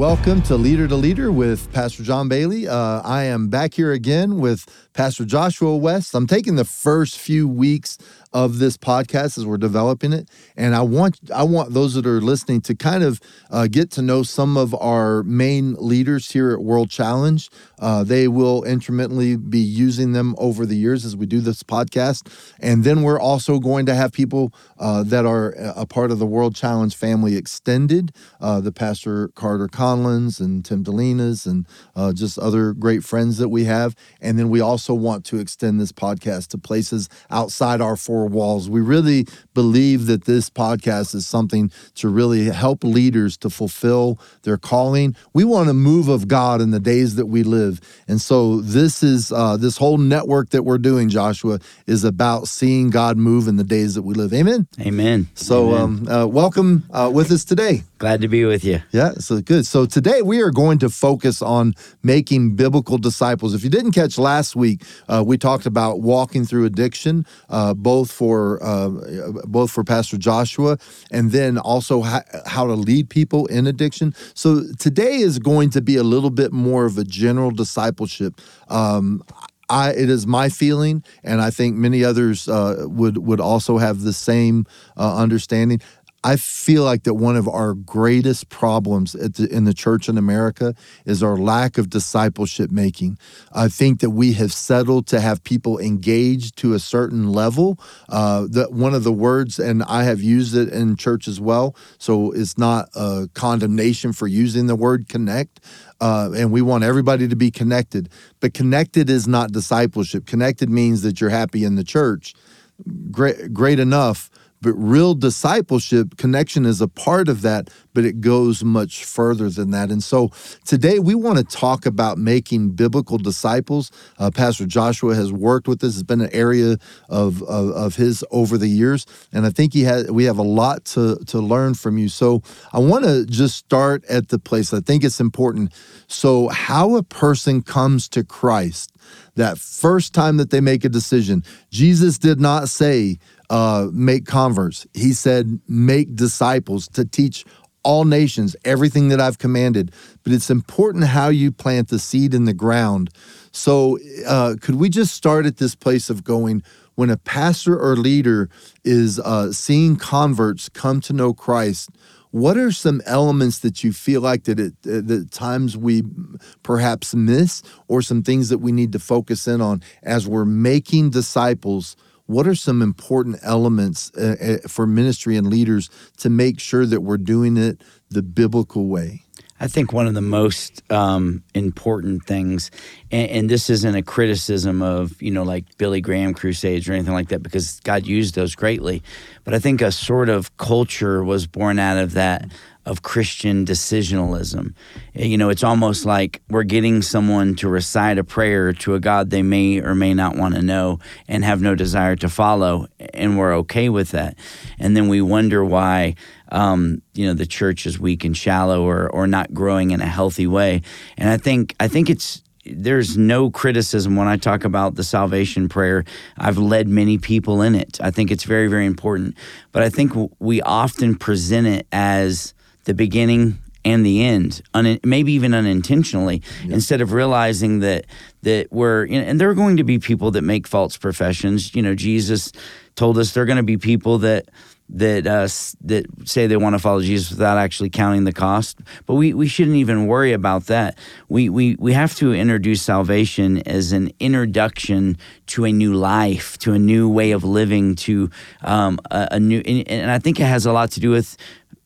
Welcome to Leader to Leader with Pastor John Bailey. Uh, I am back here again with Pastor Joshua West. I'm taking the first few weeks of this podcast as we're developing it, and I want I want those that are listening to kind of uh, get to know some of our main leaders here at World Challenge. Uh, they will intermittently be using them over the years as we do this podcast, and then we're also going to have people uh, that are a part of the World Challenge family extended. Uh, the Pastor Carter Conlons and Tim Dilenas and uh, just other great friends that we have, and then we also want to extend this podcast to places outside our four walls. We really believe that this podcast is something to really help leaders to fulfill their calling. We want a move of God in the days that we live, and so this is uh, this whole network that we're doing. Joshua is about seeing God move in the days that we live. Amen. Amen. So, Amen. Um, uh, welcome uh, with us today. Glad to be with you. Yeah, so good. So today we are going to focus on making biblical disciples. If you didn't catch last week, uh, we talked about walking through addiction, uh, both for uh, both for Pastor Joshua, and then also ha- how to lead people in addiction. So today is going to be a little bit more of a general discipleship. Um, I, it is my feeling, and I think many others uh, would would also have the same uh, understanding. I feel like that one of our greatest problems the, in the church in America is our lack of discipleship making. I think that we have settled to have people engaged to a certain level. Uh, that one of the words, and I have used it in church as well, so it's not a condemnation for using the word connect. Uh, and we want everybody to be connected. But connected is not discipleship. Connected means that you're happy in the church. Great, great enough but real discipleship connection is a part of that, but it goes much further than that. And so today we want to talk about making biblical disciples. Uh, Pastor Joshua has worked with this; it's been an area of, of, of his over the years, and I think he has. We have a lot to to learn from you. So I want to just start at the place. I think it's important. So how a person comes to Christ that first time that they make a decision. Jesus did not say, uh, make converts. He said, make disciples to teach all nations everything that I've commanded. But it's important how you plant the seed in the ground. So, uh, could we just start at this place of going, when a pastor or leader is uh, seeing converts come to know Christ, what are some elements that you feel like that at the times we perhaps miss, or some things that we need to focus in on as we're making disciples? What are some important elements uh, uh, for ministry and leaders to make sure that we're doing it the biblical way? I think one of the most um, important things, and, and, this isn't a criticism of, you know, like Billy Graham crusades or anything like that, because God used those greatly. But I think a sort of culture was born out of that of Christian decisionalism. You know, it's almost like we're getting someone to recite a prayer to a God they may or may not want to know and have no desire to follow, and we're okay with that. And then we wonder why. Um, you know the church is weak and shallow or or not growing in a healthy way and i think i think it's there's no criticism when I talk about the salvation prayer. I've led many people in it. I think it's very, very important. But I think we often present it as the beginning and the end, un- maybe even unintentionally, instead of realizing that that we're you know, and there are going to be people that make false professions. You know, Jesus told us there are going to be people that that uh, that say they want to follow Jesus without actually counting the cost. But we, we shouldn't even worry about that. We, we we have to introduce salvation as an introduction to a new life, to a new way of living, to um, a, a, new. And, and I think it has a lot to do with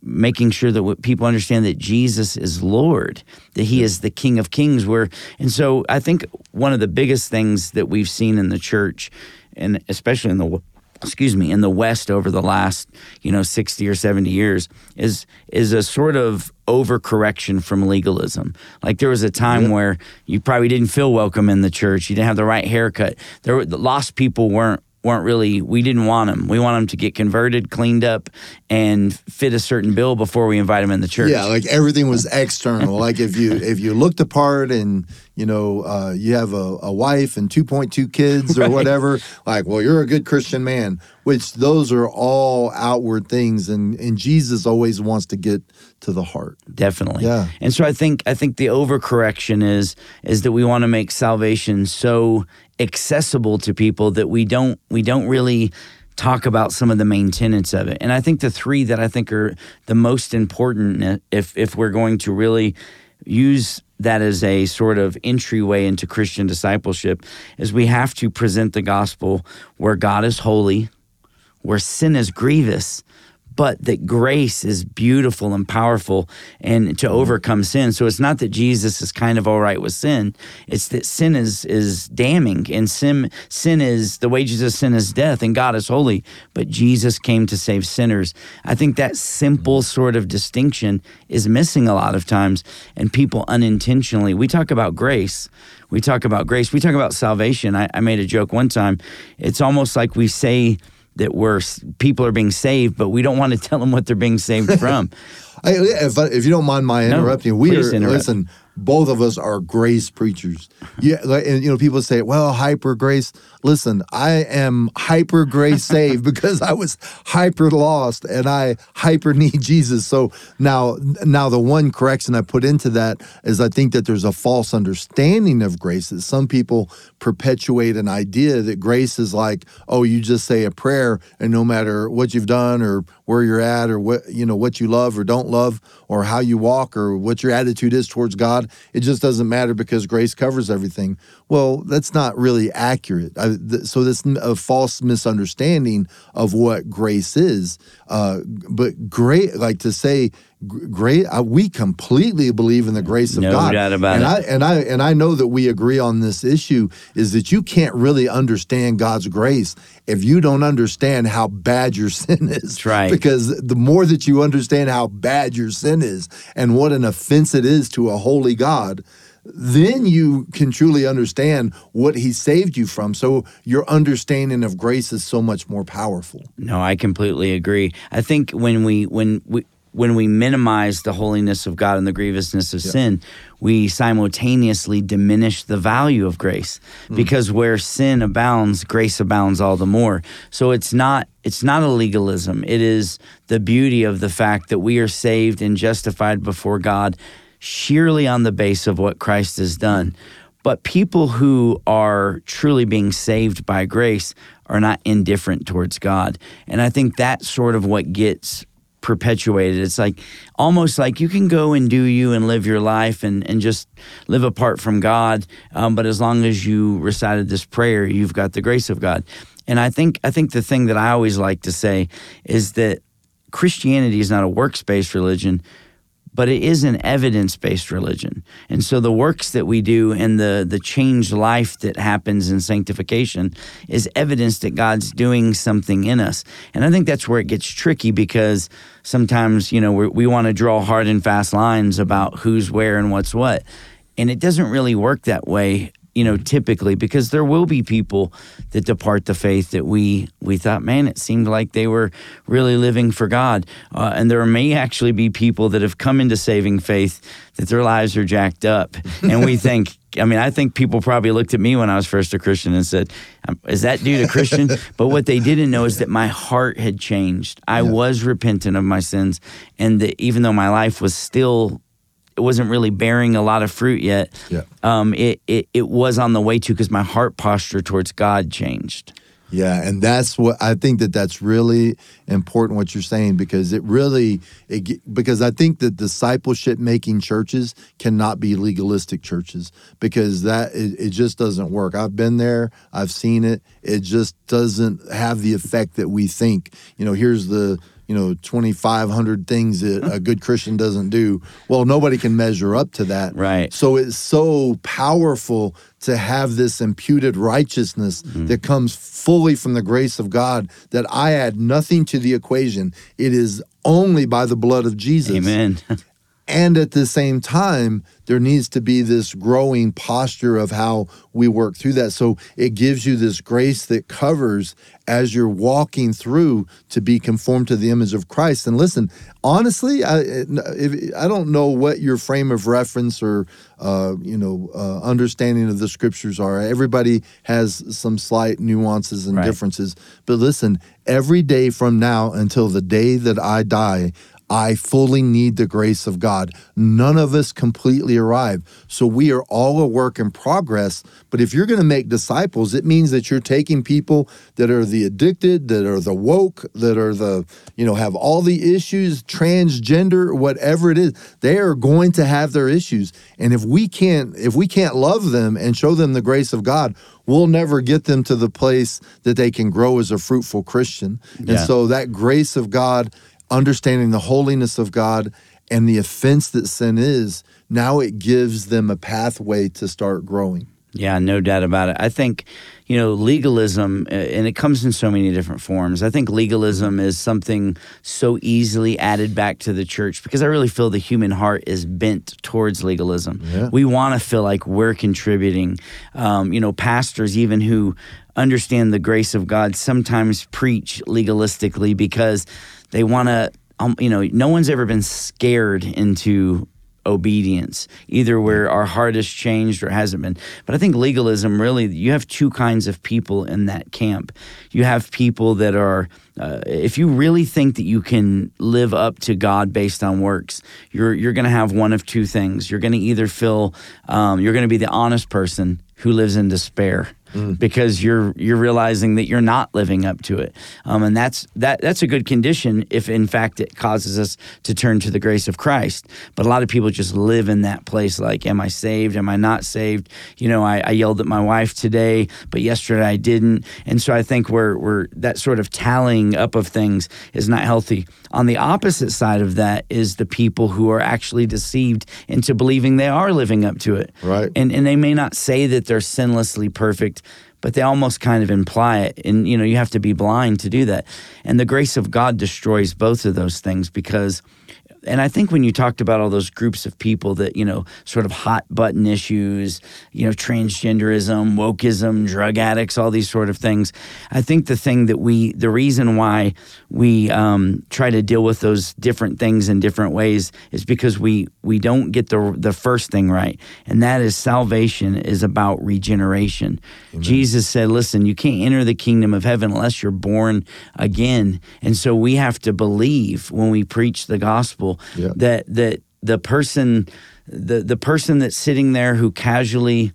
making sure that people understand that Jesus is Lord, that He is the King of Kings. Where and so I think one of the biggest things that we've seen in the church, and especially in the excuse me in the West over the last you know sixty or seventy years, is is a sort of overcorrection from legalism. Like there was a time where you probably didn't feel welcome in the church, you didn't have the right haircut. There were the lost people weren't weren't really we didn't want them. We want them to get converted, cleaned up, and fit a certain bill before we invite them in the church. Yeah, like everything was external. like if you if you looked apart and you know, uh, you have a, a wife and 2.2 kids or Right. whatever. Like, well, you're a good Christian man, which those are all outward things. And, and Jesus always wants to get to the heart. definitely Yeah. and so i think i think the overcorrection is is that we want to make salvation so accessible to people that we don't we don't really talk about some of the main tenets of it. And i think the three that i think are the most important uh, if if we're going to really use that as a sort of entryway into christian discipleship is we have to present the gospel where god is holy where sin is grievous, but that grace is beautiful and powerful and to mm-hmm. overcome sin. So it's not that Jesus is kind of all right with sin. It's that sin is is damning and sin sin is the wages of sin is death and God is holy, but Jesus came to save sinners. I think that simple mm-hmm. sort of distinction is missing a lot of times and people unintentionally we talk about grace. We talk about grace. We talk about salvation. I, I made a joke one time. It's almost like we say that we're people are being saved, but we don't want to tell them what they're being saved from. I, if, I- if you don't mind my No, interrupting, we are interrupt. listen, both of us are grace preachers. Yeah, like, and you know, people say, well, hyper grace. Listen, I am hyper grace saved because I was hyper lost and I hyper need Jesus. So now, now the one correction I put into that is I think that there's a false understanding of grace that some people perpetuate an idea that grace is like, oh, you just say a prayer and no matter what you've done or where you're at or what you know what you love or don't love or how you walk or what your attitude is towards God, it just doesn't matter because grace covers everything. Well, that's not really accurate. I, th- so that's n- a false misunderstanding of what grace is. Uh, but great, like to say, great. Uh, we completely believe in the grace of No God. doubt about and it. I, and I and I know that we agree on this issue is that you can't really understand God's grace if you don't understand how bad your sin is. That's right. Because the more that you understand how bad your sin is and what an offense it is to a holy God, then you can truly understand what he saved you from. So your understanding of grace is so much more powerful. No, I completely agree. I think when we when we when we minimize the holiness of God and the grievousness of sin, we simultaneously diminish the value of grace hmm. because where sin abounds, grace abounds all the more. So it's not it's not a legalism. It is the beauty of the fact that we are saved and justified before God sheerly on the base of what Christ has done. But people who are truly being saved by grace are not indifferent towards God. And I think that's sort of what gets perpetuated. It's like almost like you can go and do you and live your life and, and just live apart from God. Um, but as long as you recited this prayer, you've got the grace of God. And I think I think the thing that I always like to say is that Christianity is not a works based religion, but it is an evidence based religion. And so the works that we do and the, the changed life that happens in sanctification is evidence that God's doing something in us. And I think that's where it gets tricky because sometimes, you know, we want to draw hard and fast lines about who's where and what's what. And it doesn't really work that way you know typically because there will be people that depart the faith that we we thought man it seemed like they were really living for god uh, and there may actually be people that have come into saving faith that their lives are jacked up and we think I mean, I think people probably looked at me when I was first a Christian and said, um, "Is that dude a Christian?" but what they didn't know is that my heart had changed. I was repentant of my sins, and that even though my life was still it wasn't really bearing a lot of fruit yet. Yeah. Um, it, it it was on the way to because my heart posture towards God changed. Yeah, and that's what I think that that's really important what you're saying because it really it, because I think that discipleship making churches cannot be legalistic churches because that it, it just doesn't work. I've been there, I've seen it. It just doesn't have the effect that we think. You know, here's the you know 2500 things that a good christian doesn't do well nobody can measure up to that Right. so it's so powerful to have this imputed righteousness Mm-hmm. that comes fully from the grace of God that I add nothing to the equation. It is only by the blood of Jesus. Amen. And at the same time, there needs to be this growing posture of how we work through that. So it gives you this grace that covers as you're walking through to be conformed to the image of Christ. And listen, honestly, I, if, I don't know what your frame of reference or uh, you know uh, understanding of the scriptures are. Everybody has some slight nuances and right. differences. But listen, every day from now until the day that I die, I fully need the grace of God. None of us completely arrive. So we are all a work in progress. But if you're going to make disciples, it means that you're taking people that are the addicted, that are the woke, that are the, you know, have all the issues, transgender, whatever it is. They are going to have their issues. And if we can't if we can't love them and show them the grace of God, we'll never get them to the place that they can grow as a fruitful Christian. And yeah. so that grace of God understanding the holiness of God and the offense that sin is, now it gives them a pathway to start growing. Yeah, no doubt about it. I think, you know, legalism, uh, and it comes in so many different forms. I think legalism is something so easily added back to the church because I really feel the human heart is bent towards legalism. Yeah. We want to feel like we're contributing. Um, you know, pastors, even who understand the grace of God, sometimes preach legalistically because they want to, um, you know, no one's ever been scared into obedience, either where our heart has changed or hasn't been. But I think legalism really, you have two kinds of people in that camp. You have people that are, uh, if you really think that you can live up to God based on works, you're you're going to have one of two things. You're going to either feel, um, you're going to be the honest person who lives in despair mm. because you're you're realizing that you're not living up to it, um, and that's that that's a good condition if in fact it causes us to turn to the grace of Christ. But a lot of people just live in that place, like, am I saved? Am I not saved? You know, I, I yelled at my wife today, but yesterday I didn't, and so I think we're we're that sort of tallying up of things is not healthy. On the opposite side of that is the people who are actually deceived into believing they are living up to it. Right. And and they may not say that they're sinlessly perfect, but they almost kind of imply it. And you know, you have to be blind to do that. And the grace of God destroys both of those things because and I think when you talked about all those groups of people that, you know, sort of hot button issues, you know, transgenderism, wokeism, drug addicts, all these sort of things, I think the thing that we, the reason why we um, try to deal with those different things in different ways is because we, we don't get the, the first thing right. And that is salvation is about regeneration. Amen. Jesus said, listen, you can't enter the kingdom of heaven unless you're born again. And so we have to believe when we preach the gospel yeah. that that the person the the person that's sitting there who casually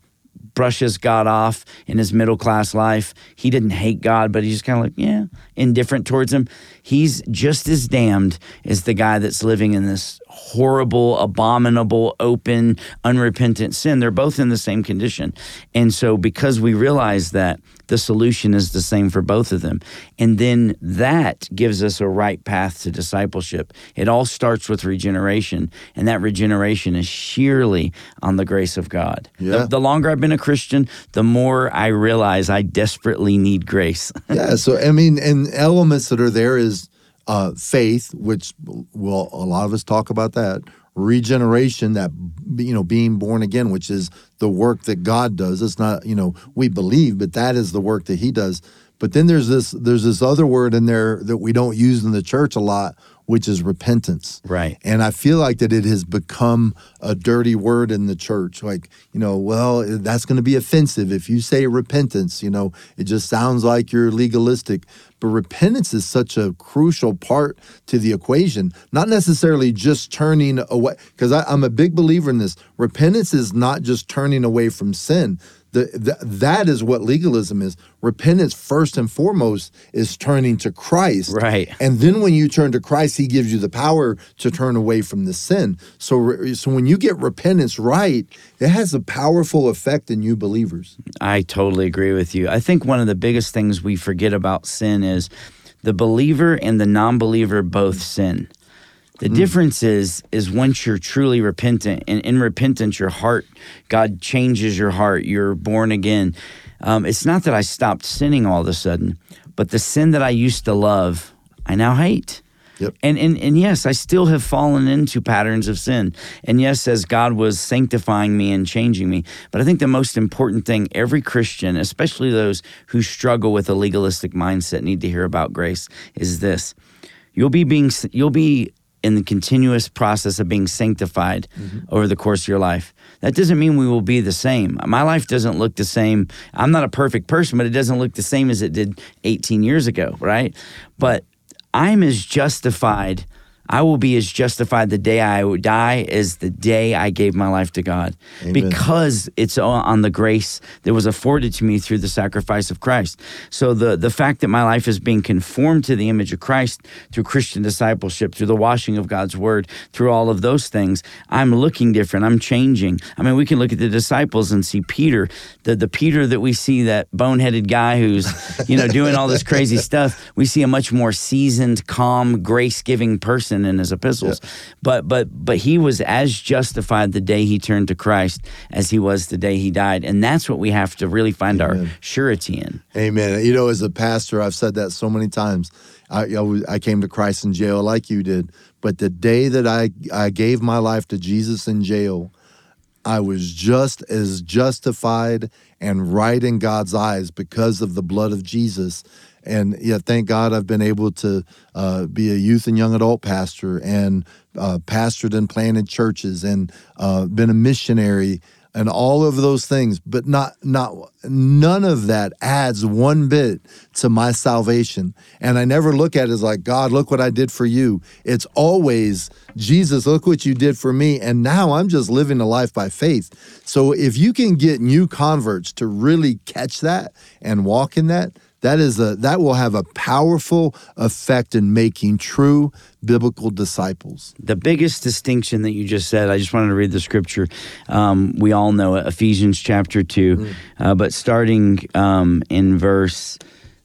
brushes God off in his middle class life. He didn't hate God, but he's just kind of like, yeah, indifferent towards him. He's just as damned as the guy that's living in this horrible, abominable, open, unrepentant sin. They're both in the same condition. And so, because we realize that, the solution is the same for both of them. And then that gives us a right path to discipleship. It all starts with regeneration, and that regeneration is sheerly on the grace of God. Yeah. The, the longer I've been a Christian, the more I realize I desperately need grace. yeah. So, I mean, and elements that are there is uh, faith, which well, a lot of us talk about that. Regeneration, that you know, being born again, which is the work that God does. It's not you know we believe, but that is the work that He does. But then there's this there's this other word in there that we don't use in the church a lot, which is repentance. Right. And I feel like that it has become a dirty word in the church. Like, you know, well, that's going to be offensive if you say repentance, you know, it just sounds like you're legalistic. But repentance is such a crucial part to the equation, not necessarily just turning away, because I'm a big believer in this. Repentance is not just turning away from sin the, the, that is what legalism is. Repentance, first and foremost, is turning to Christ. Right. And then when you turn to Christ, He gives you the power to turn away from the sin. So, so when you get repentance right, it has a powerful effect in you believers. I totally agree with you. I think one of the biggest things we forget about sin is the believer and the non believer both sin. The mm. difference is is once you're truly repentant, and in repentance, your heart, God changes your heart. You're born again. Um, it's not that I stopped sinning all of a sudden, but the sin that I used to love, I now hate. Yep. And, and and yes, I still have fallen into patterns of sin. And yes, as God was sanctifying me and changing me. But I think the most important thing every Christian, especially those who struggle with a legalistic mindset, need to hear about grace is this. You'll be being you'll be in the continuous process of being sanctified mm-hmm. over the course of your life. That doesn't mean we will be the same. My life doesn't look the same. I'm not a perfect person, but it doesn't look the same as it did 18 years ago, right? But I'm as justified I will be as justified the day I die as the day I gave my life to God Amen. because it's on the grace that was afforded to me through the sacrifice of Christ. So the the fact that my life is being conformed to the image of Christ through Christian discipleship, through the washing of God's word, through all of those things, I'm looking different. I'm changing. I mean, we can look at the disciples and see Peter, the the Peter that we see that boneheaded guy who's, you know, doing all this crazy stuff. We see a much more seasoned, calm, grace-giving person in his epistles. Yeah. But but but he was as justified the day he turned to Christ as he was the day he died, and that's what we have to really find Amen. our surety in. Amen. You know, as a pastor, I've said that so many times. I, I came to Christ in jail like you did, but the day that I I gave my life to Jesus in jail. I was just as justified and right in God's eyes because of the blood of Jesus and yet thank God I've been able to uh, be a youth and young adult pastor and uh, pastored and planted churches and uh, been a missionary and all of those things. But not not none of that adds one bit to my salvation. And i never look at it as like god look what i did for you. It's always jesus look what you did for me. And now i'm just living a life by faith. So if you can get new converts to really catch that and walk in that that is a that will have a powerful effect in making true biblical disciples. The biggest distinction that you just said, I just wanted to read the scripture. Um, we all know it, Ephesians chapter two, mm. uh, but starting um, in verse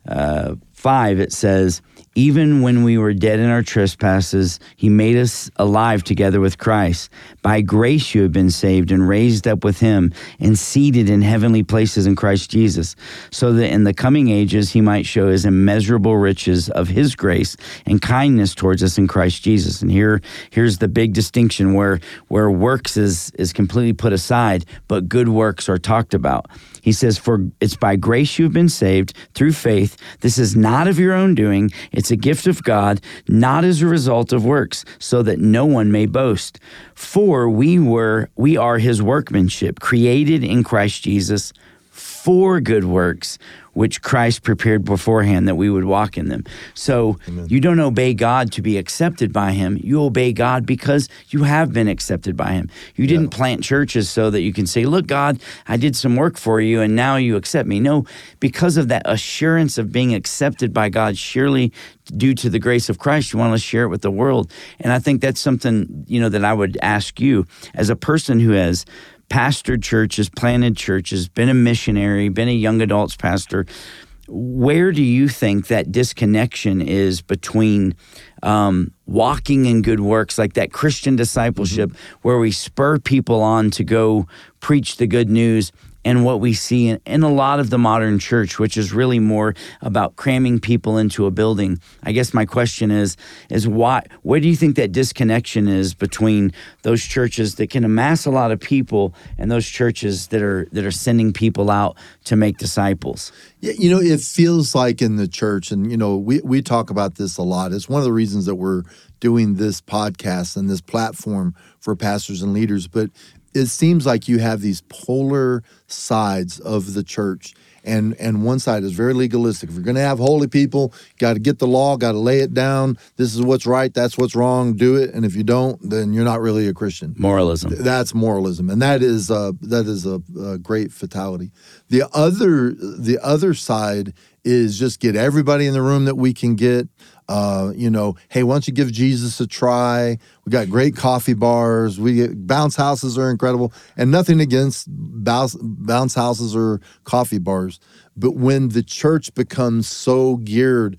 uh, five, it says even when we were dead in our trespasses, he made us alive together with Christ. By grace you have been saved and raised up with him and seated in heavenly places in Christ Jesus, so that in the coming ages he might show his immeasurable riches of his grace and kindness towards us in Christ Jesus. And here here's the big distinction where where works is is completely put aside, but good works are talked about. He says, For it's by grace you have been saved through faith. This is not of your own doing, it's a gift of God, not as a result of works, so that no one may boast. For we were, we are his workmanship, created in Christ Jesus for good works, which Christ prepared beforehand that we would walk in them. So Amen. you don't obey God to be accepted by Him. You obey God because you have been accepted by Him. You didn't yeah. plant churches so that you can say, Look, God, I did some work for you and now you accept me. No, because of that assurance of being accepted by God, surely due to the grace of Christ, you want to share it with the world. And I think that's something, you know, that I would ask you as a person who has pastored churches, planted churches, been a missionary, been a young adults pastor. Where do you think that disconnection is between um, walking in good works, like that Christian discipleship, mm-hmm. where we spur people on to go preach the good news, and what we see in, in, a lot of the modern church, which is really more about cramming people into a building. I guess my question is is why where do you think that disconnection is between those churches that can amass a lot of people and those churches that are that are sending people out to make disciples? Yeah, you know, it feels like in the church, and you know, we we talk about this a lot. It's one of the reasons that we're doing this podcast and this platform for pastors and leaders. But it seems like you have these polar sides of the church and and one side is very legalistic. If you're going to have holy people, got to get the law, got to lay it down. This is what's right, that's what's wrong. Do it, and if you don't, then you're not really a Christian. Moralism. That's moralism, and that is uh, that is a, a great fatality. The other the other side is just get everybody in the room that we can get. Uh, you know, hey, why don't you give Jesus a try? We got great coffee bars. We bounce houses are incredible, and nothing against bounce, bounce houses or coffee bars. But when the church becomes so geared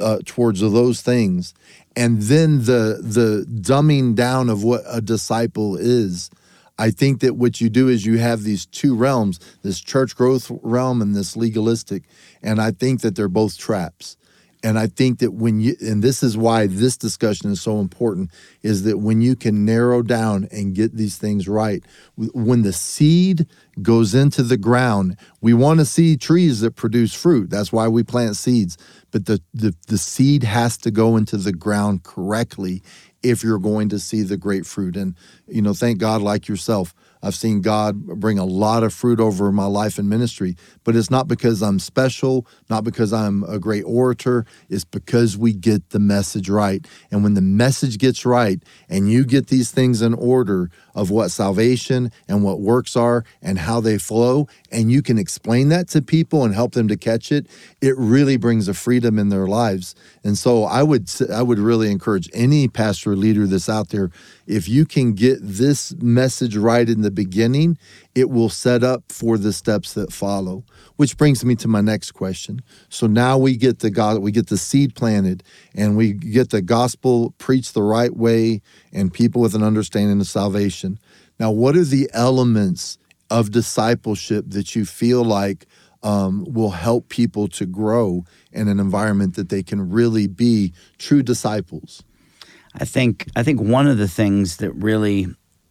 uh, towards those things, and then the the dumbing down of what a disciple is, I think that what you do is you have these two realms, this church growth realm and this legalistic, and I think that they're both traps. And I think that when you, and this is why this discussion is so important, is that when you can narrow down and get these things right, when the seed goes into the ground, we want to see trees that produce fruit. That's why we plant seeds. But the, the, the seed has to go into the ground correctly if you're going to see the great fruit. And, you know, thank God, like yourself, I've seen God bring a lot of fruit over my life and ministry, but it's not because I'm special, not because I'm a great orator. It's because we get the message right. And when the message gets right and you get these things in order of what salvation and what works are and how they flow, and you can explain that to people and help them to catch it, it really brings a freedom in their lives. And so I would I would really encourage any pastor or leader that's out there, if you can get this message right in the beginning, it will set up for the steps that follow. Which brings me to my next question. So now we get the God, we get the seed planted, and we get the gospel preached the right way, and people with an understanding of salvation. Now, what are the elements of discipleship that you feel like um, will help people to grow in an environment that they can really be true disciples? I think I think one of the things that really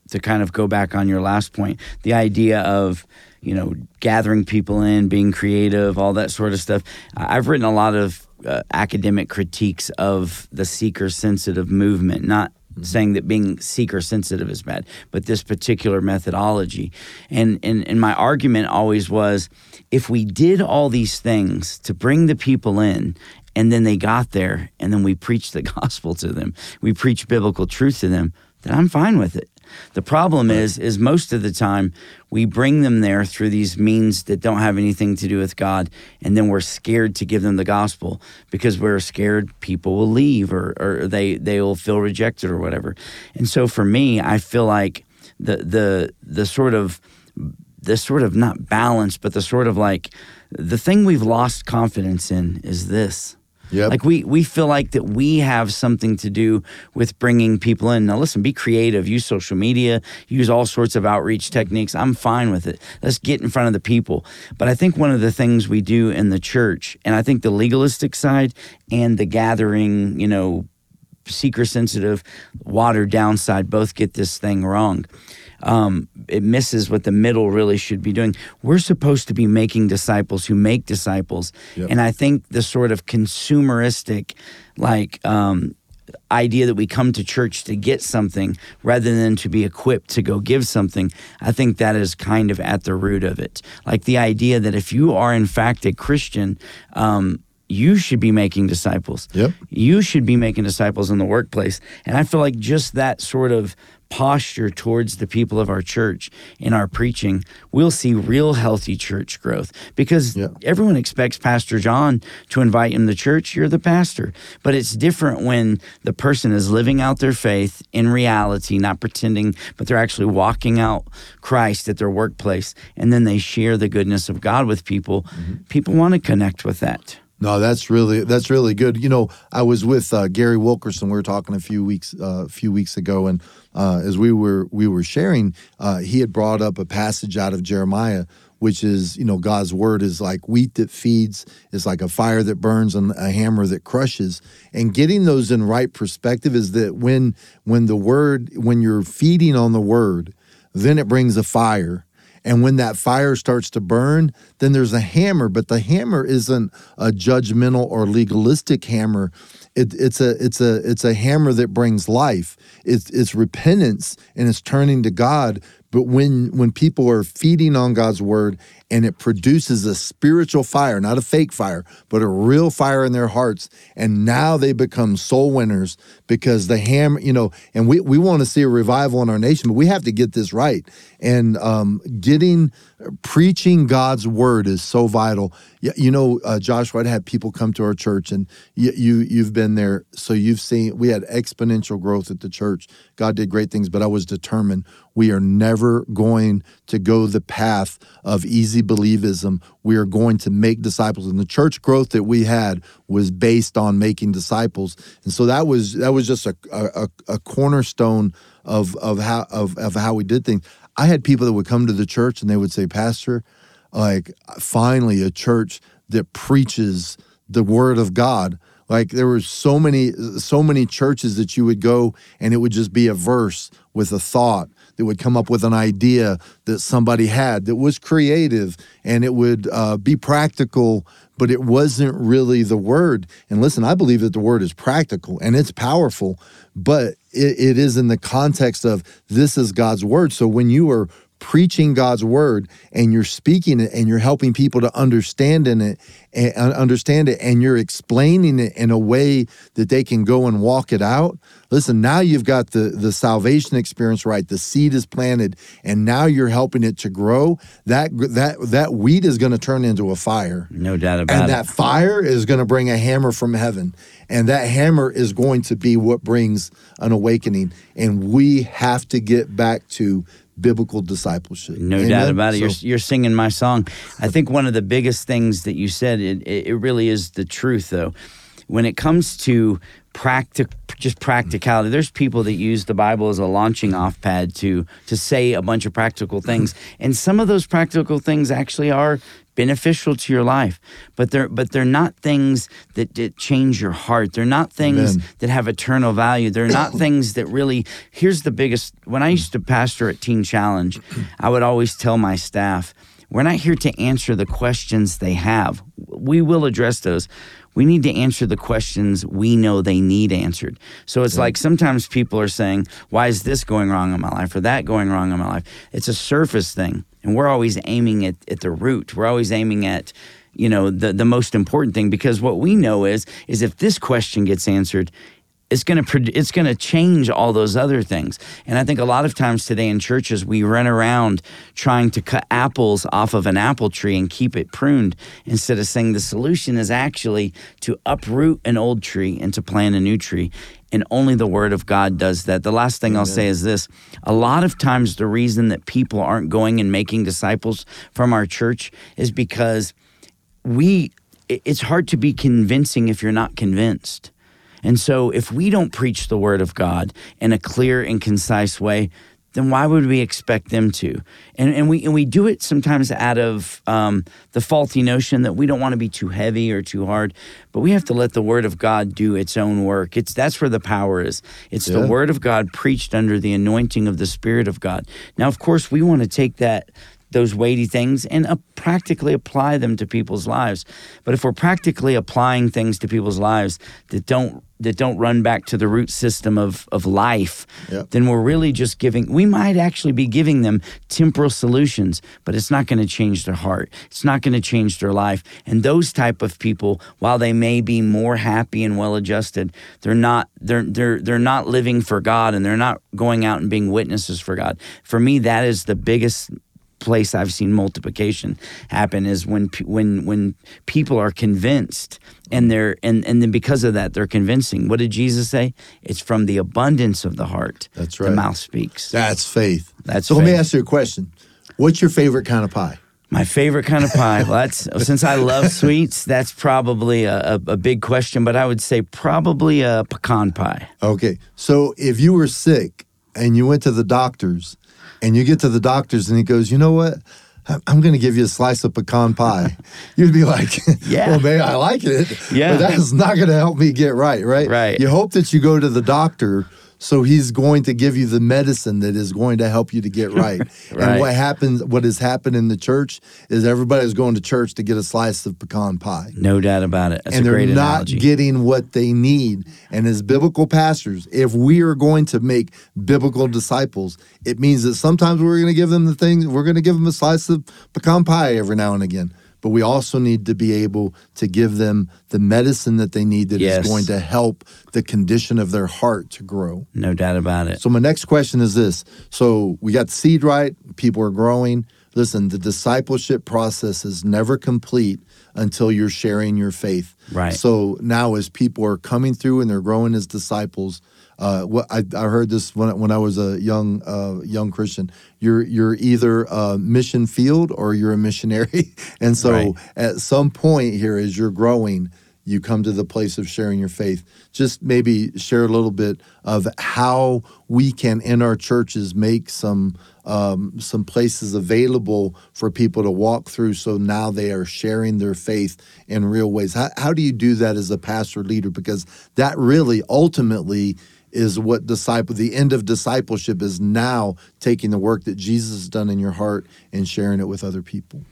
to kind of go back on your last point, the idea of you know gathering people in, being creative, all that sort of stuff. I've written a lot of uh, academic critiques of the seeker sensitive movement, not Mm-hmm. saying that being seeker sensitive is bad, but this particular methodology. And, and, and my argument always was if we did all these things to bring the people in and then they got there and then we preached the gospel to them, we preached biblical truth to them, then I'm fine with it. The problem is, is most of the time we bring them there through these means that don't have anything to do with God, and then we're scared to give them the gospel because we're scared people will leave or, or they they will feel rejected or whatever. And so for me, I feel like the the the sort of the sort of not balance, but the sort of like the thing we've lost confidence in is this Yep. Like we we feel like that we have something to do with bringing people in. Now listen, be creative, use social media, use all sorts of outreach techniques. I'm fine with it. Let's get in front of the people. But I think one of the things we do in the church, and I think the legalistic side and the gathering, you know, seeker sensitive, watered down side both get this thing wrong um, it misses what the middle really should be doing. We're supposed to be making disciples who make disciples, yep. and I think the sort of consumeristic, like. Um, idea that we come to church to get something rather than to be equipped to go give something, I think that is kind of at the root of it. Like the idea that if you are in fact a Christian, um, you should be making disciples. Yep. You should be making disciples in the workplace. And I feel like just that sort of posture towards the people of our church in our preaching, we'll see real healthy church growth because yeah. everyone expects Pastor John to invite him to church. You're the pastor. But it's different when the person is living out their faith in reality, not pretending, but they're actually walking out Christ at their workplace and then they share the goodness of God with people. Mm-hmm. People want to connect with that. No, that's really that's really good. You know, I was with uh, Gary Wilkerson. We were talking a few weeks uh, a few weeks ago, and uh, as we were we were sharing, uh, he had brought up a passage out of Jeremiah, which is you know God's word is like wheat that feeds, is like a fire that burns, and a hammer that crushes. And getting those in right perspective is that when when the word when you're feeding on the word, then it brings a fire and when that fire starts to burn, then there's a hammer, but the hammer isn't a judgmental or legalistic hammer. It, it's a it's a it's a hammer that brings life. It's it's repentance and it's turning to God. But when when people are feeding on God's word and it produces a spiritual fire, not a fake fire, but a real fire in their hearts. And now they become soul winners because the hammer, you know, and we, we want to see a revival in our nation, but we have to get this right. And um, getting, preaching God's word is so vital. You know, uh, Josh, I'd had people come to our church and you, you, you've been there. So you've seen, we had exponential growth at the church. God did great things, but I was determined we are never going to go the path of easy believism. We are going to make disciples. And the church growth that we had was based on making disciples. And so that was that was just a, a, a cornerstone of of how of, of how we did things. I had people that would come to the church and they would say, Pastor, like finally a church that preaches the word of God Like there were so many so many churches that you would go and it would just be a verse with a thought that would come up with an idea that somebody had that was creative and it would uh, be practical, but it wasn't really the word. And listen, I believe that the word is practical and it's powerful, but it, it is in the context of this is God's word. So when you are preaching God's word and you're speaking it and you're helping people to understand in it and uh, understand it and you're explaining it in a way that they can go and walk it out listen now you've got the the salvation experience right. The seed is planted and now you're helping it to grow. That that that weed is going to turn into a fire. No doubt about and it. And that fire is going to bring a hammer from heaven. And that hammer is going to be what brings an awakening. And we have to get back to biblical discipleship. No Amen? doubt about it. So- You're, you're singing my song. I think one of the biggest things that you said, it, it really is the truth, though. When it comes to practic, just practicality, there's people that use the Bible as a launching off pad to to say a bunch of practical things, and some of those practical things actually are beneficial to your life but they're but they're not things that, that change your heart they're not things Amen. that have eternal value. They're not things that really. Here's the biggest. When I used to pastor at Teen Challenge, I would always tell my staff, "We're not here to answer the questions they have. We will address those." We need to answer the questions we know they need answered. So it's like sometimes people are saying, Why is this going wrong in my life or that going wrong in my life? It's a surface thing. And we're always aiming at, at the root. We're always aiming at, you know the the most important thing because what we know is is if this question gets answered it's going to it's going to change all those other things and i think a lot of times today in churches we run around trying to cut apples off of an apple tree and keep it pruned instead of saying the solution is actually to uproot an old tree and to plant a new tree and only the word of God does that. The last thing I'll say is this a lot of times, the reason that people aren't going and making disciples from our church is because we it's hard to be convincing if you're not convinced. And so if we don't preach the word of God in a clear and concise way, then why would we expect them to? And, and we and we do it sometimes out of um, the faulty notion that we don't want to be too heavy or too hard, but we have to let the Word of God do its own work. It's that's where the power is. It's Yeah. the Word of God preached under the anointing of the Spirit of God. Now, of course, we want to take that those weighty things and uh, practically apply them to people's lives. But if we're practically applying things to people's lives that don't that don't run back to the root system of of life, Yep. then we're really just giving. We might actually be giving them temporal solutions, but it's not going to change their heart. It's not going to change their life. And those type of people, while they may be more happy and well adjusted, they're not. They're they're they're not living for God, and they're not going out and being witnesses for God. For me, that is the biggest place I've seen multiplication happen is when when when people are convinced and they're and and then because of that they're convincing. What did Jesus say? It's from the abundance of the heart That's right. the mouth speaks. That's faith. That's so. Let me ask you a question. What's your favorite kind of pie? My favorite kind of pie. Well, that's since I love sweets. That's probably a, a, a big question, but I would say probably a pecan pie. Okay. So if you were sick and you went to the doctors and you get to the doctors and he goes, you know what? I'm- going to give you a slice of pecan pie. You'd be like, Yeah. well, maybe I like it. Yeah. But that's not going to help me get right, right? Right. You hope that you go to the doctor so he's going to give you the medicine that is going to help you to get right. And what happens, what has happened in the church is everybody's going to church to get a slice of pecan pie No doubt about it. That's and they're not analogy. getting what they need. And as biblical pastors, if we are going to make biblical disciples, it means that sometimes we're going to give them the things, we're going to give them a slice of pecan pie every now and again. But we also need to be able to give them the medicine that they need that is Yes. going to help the condition of their heart to grow. no doubt about it. So my next question is this. So we got seed right, people are growing. Listen, the discipleship process is never complete until you're sharing your faith. Right. So now as people are coming through and they're growing as disciples, uh, what I, I heard this when, when I was a young uh, young Christian. You're you're either a mission field or you're a missionary, and so Right. at some point here, as you're growing, you come to the place of sharing your faith. Just maybe share a little bit of how we can in our churches make some um, some places available for people to walk through. So now they are sharing their faith in real ways. How, how do you do that as a pastor leader? Because that really ultimately is what disciple the end of discipleship is now taking the work that Jesus has done in your heart and sharing it with other people.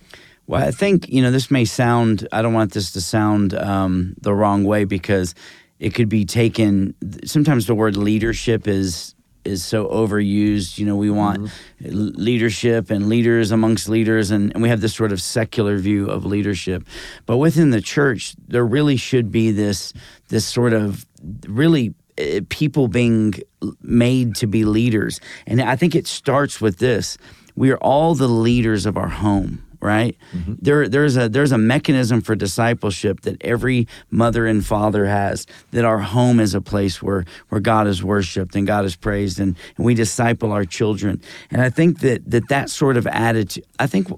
Well, I think you know this may sound. I don't want this to sound um, the wrong way because it could be taken. Sometimes the word leadership is is so overused. You know, we want mm-hmm. leadership and leaders amongst leaders, and, and we have this sort of secular view of leadership. But within the church, there really should be this this sort of really Uh, people being made to be leaders, and I think it starts with this: we are all the leaders of our home right? Mm-hmm. There, there's a there's a mechanism for discipleship that every mother and father has. That our home is a place where where God is worshipped and God is praised, and, and we disciple our children. And I think that that that sort of attitude. I think uh,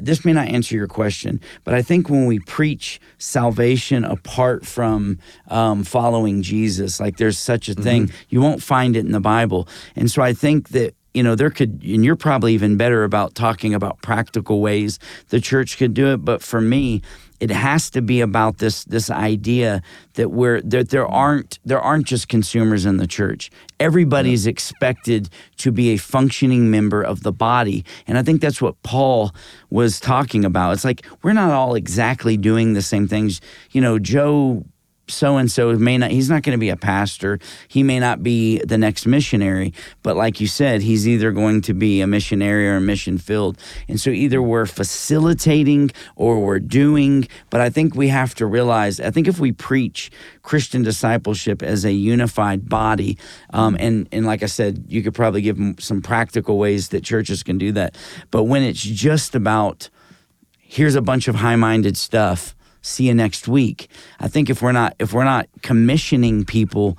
this may not answer your question, but I think when we preach salvation apart from um, following Jesus, like there's such a thing, mm-hmm. you won't find it in the Bible. And so I think that you know, there could, and you're probably even better about talking about practical ways the church could do it. But for me, it has to be about this this idea that we're that there aren't there aren't just consumers in the church. Everybody's expected to be a functioning member of the body, and I think that's what Paul was talking about. It's like we're not all exactly doing the same things. You know, Joe so and so may not he's not going to be a pastor. He may not be the next missionary but like you said he's either going to be a missionary or a mission field and so either we're facilitating or we're doing but i think we have to realize i think if we preach christian discipleship as a unified body um, and and like i said you could probably give some practical ways that churches can do that. But when it's just about here's a bunch of high-minded stuff see you next week. I think if we're not if we're not commissioning people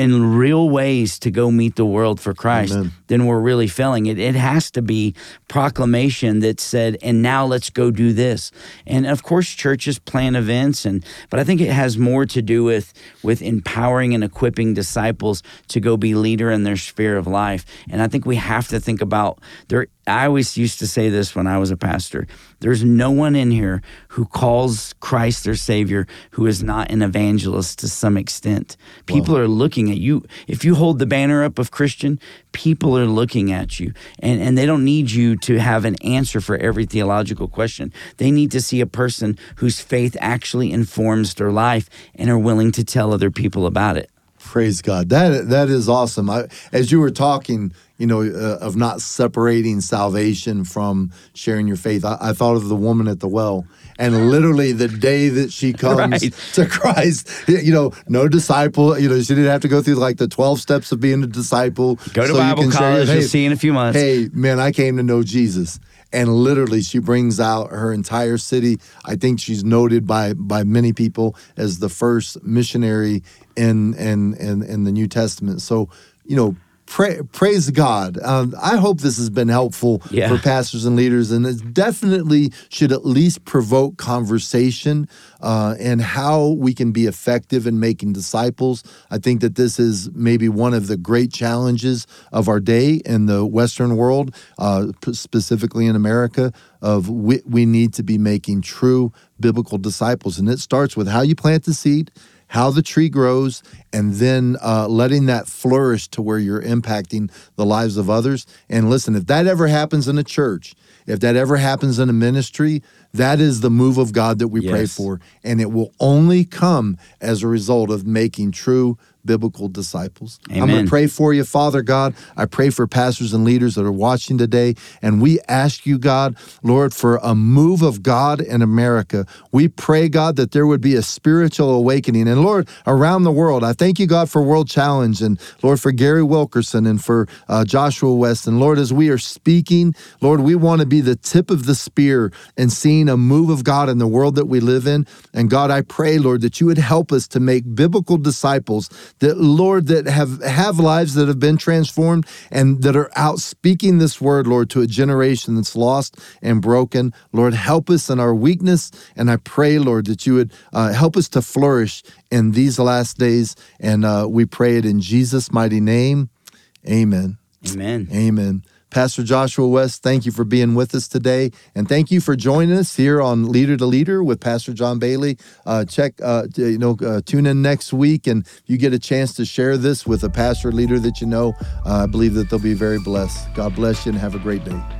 in real ways to go meet the world for Christ, Amen. then we're really failing. It, it has to be proclamation that said, and now let's go do this. And of course, churches plan events, and but I think it has more to do with with empowering and equipping disciples to go be leader in their sphere of life. And I think we have to think about there. I always used to say this when I was a pastor. There's no one in here who calls Christ their Savior who is not an evangelist to some extent. People are looking at you. If you hold the banner up of Christian, people are looking at you. And, and they don't need you to have an answer for every theological question. They need to see a person whose faith actually informs their life and are willing to tell other people about it. Praise God. That that is awesome. I, as you were talking, you know, uh, of not separating salvation from sharing your faith. I, I, thought of the woman at the well, and literally the day that she comes right. to Christ, you know, no disciple. You know, she didn't have to go through like the twelve steps of being a disciple. Go to so Bible college. Share, hey, you'll see in a few months. Hey, man, I came to know Jesus. And literally, she brings out her entire city. I think she's noted by by many people as the first missionary in in in, in the New Testament. So, you know, Pray, praise God. Um, I hope this has been helpful yeah. for pastors and leaders, and it definitely should at least provoke conversation uh, and how we can be effective in making disciples. I think that this is maybe one of the great challenges of our day in the Western world, uh, specifically in America. Of we, we need to be making true biblical disciples, and it starts with how you plant the seed how the tree grows, and then uh, letting that flourish to where you're impacting the lives of others. And listen, if that ever happens in a church, if that ever happens in a ministry, that is the move of God that we yes. pray for. And it will only come as a result of making true biblical disciples. Amen. I'm going to pray for you, Father God. I pray for pastors and leaders that are watching today. And we ask you, God, Lord, for a move of God in America. We pray, God, that there would be a spiritual awakening. And Lord, around the world, I thank you, God, for World Challenge and Lord, for Gary Wilkerson and for uh, Joshua West. And Lord, as we are speaking, Lord, we want to be the tip of the spear and seeing seeing a move of God in the world that we live in. And God, I pray, Lord, that you would help us to make biblical disciples that, Lord, that have, have lives that have been transformed and that are out speaking this word, Lord, to a generation that's lost and broken. Lord, help us in our weakness. And I pray, Lord, that you would uh, help us to flourish in these last days. And uh, we pray it in Jesus' mighty name. Amen. Amen. Amen. Pastor Joshua West, thank you for being with us today. And thank you for joining us here on Leader to Leader with Pastor John Bailey. Uh, check, uh, you know, uh, tune in next week. And you get a chance to share this with a pastor leader that you know, uh, I believe that they'll be very blessed. God bless you and have a great day.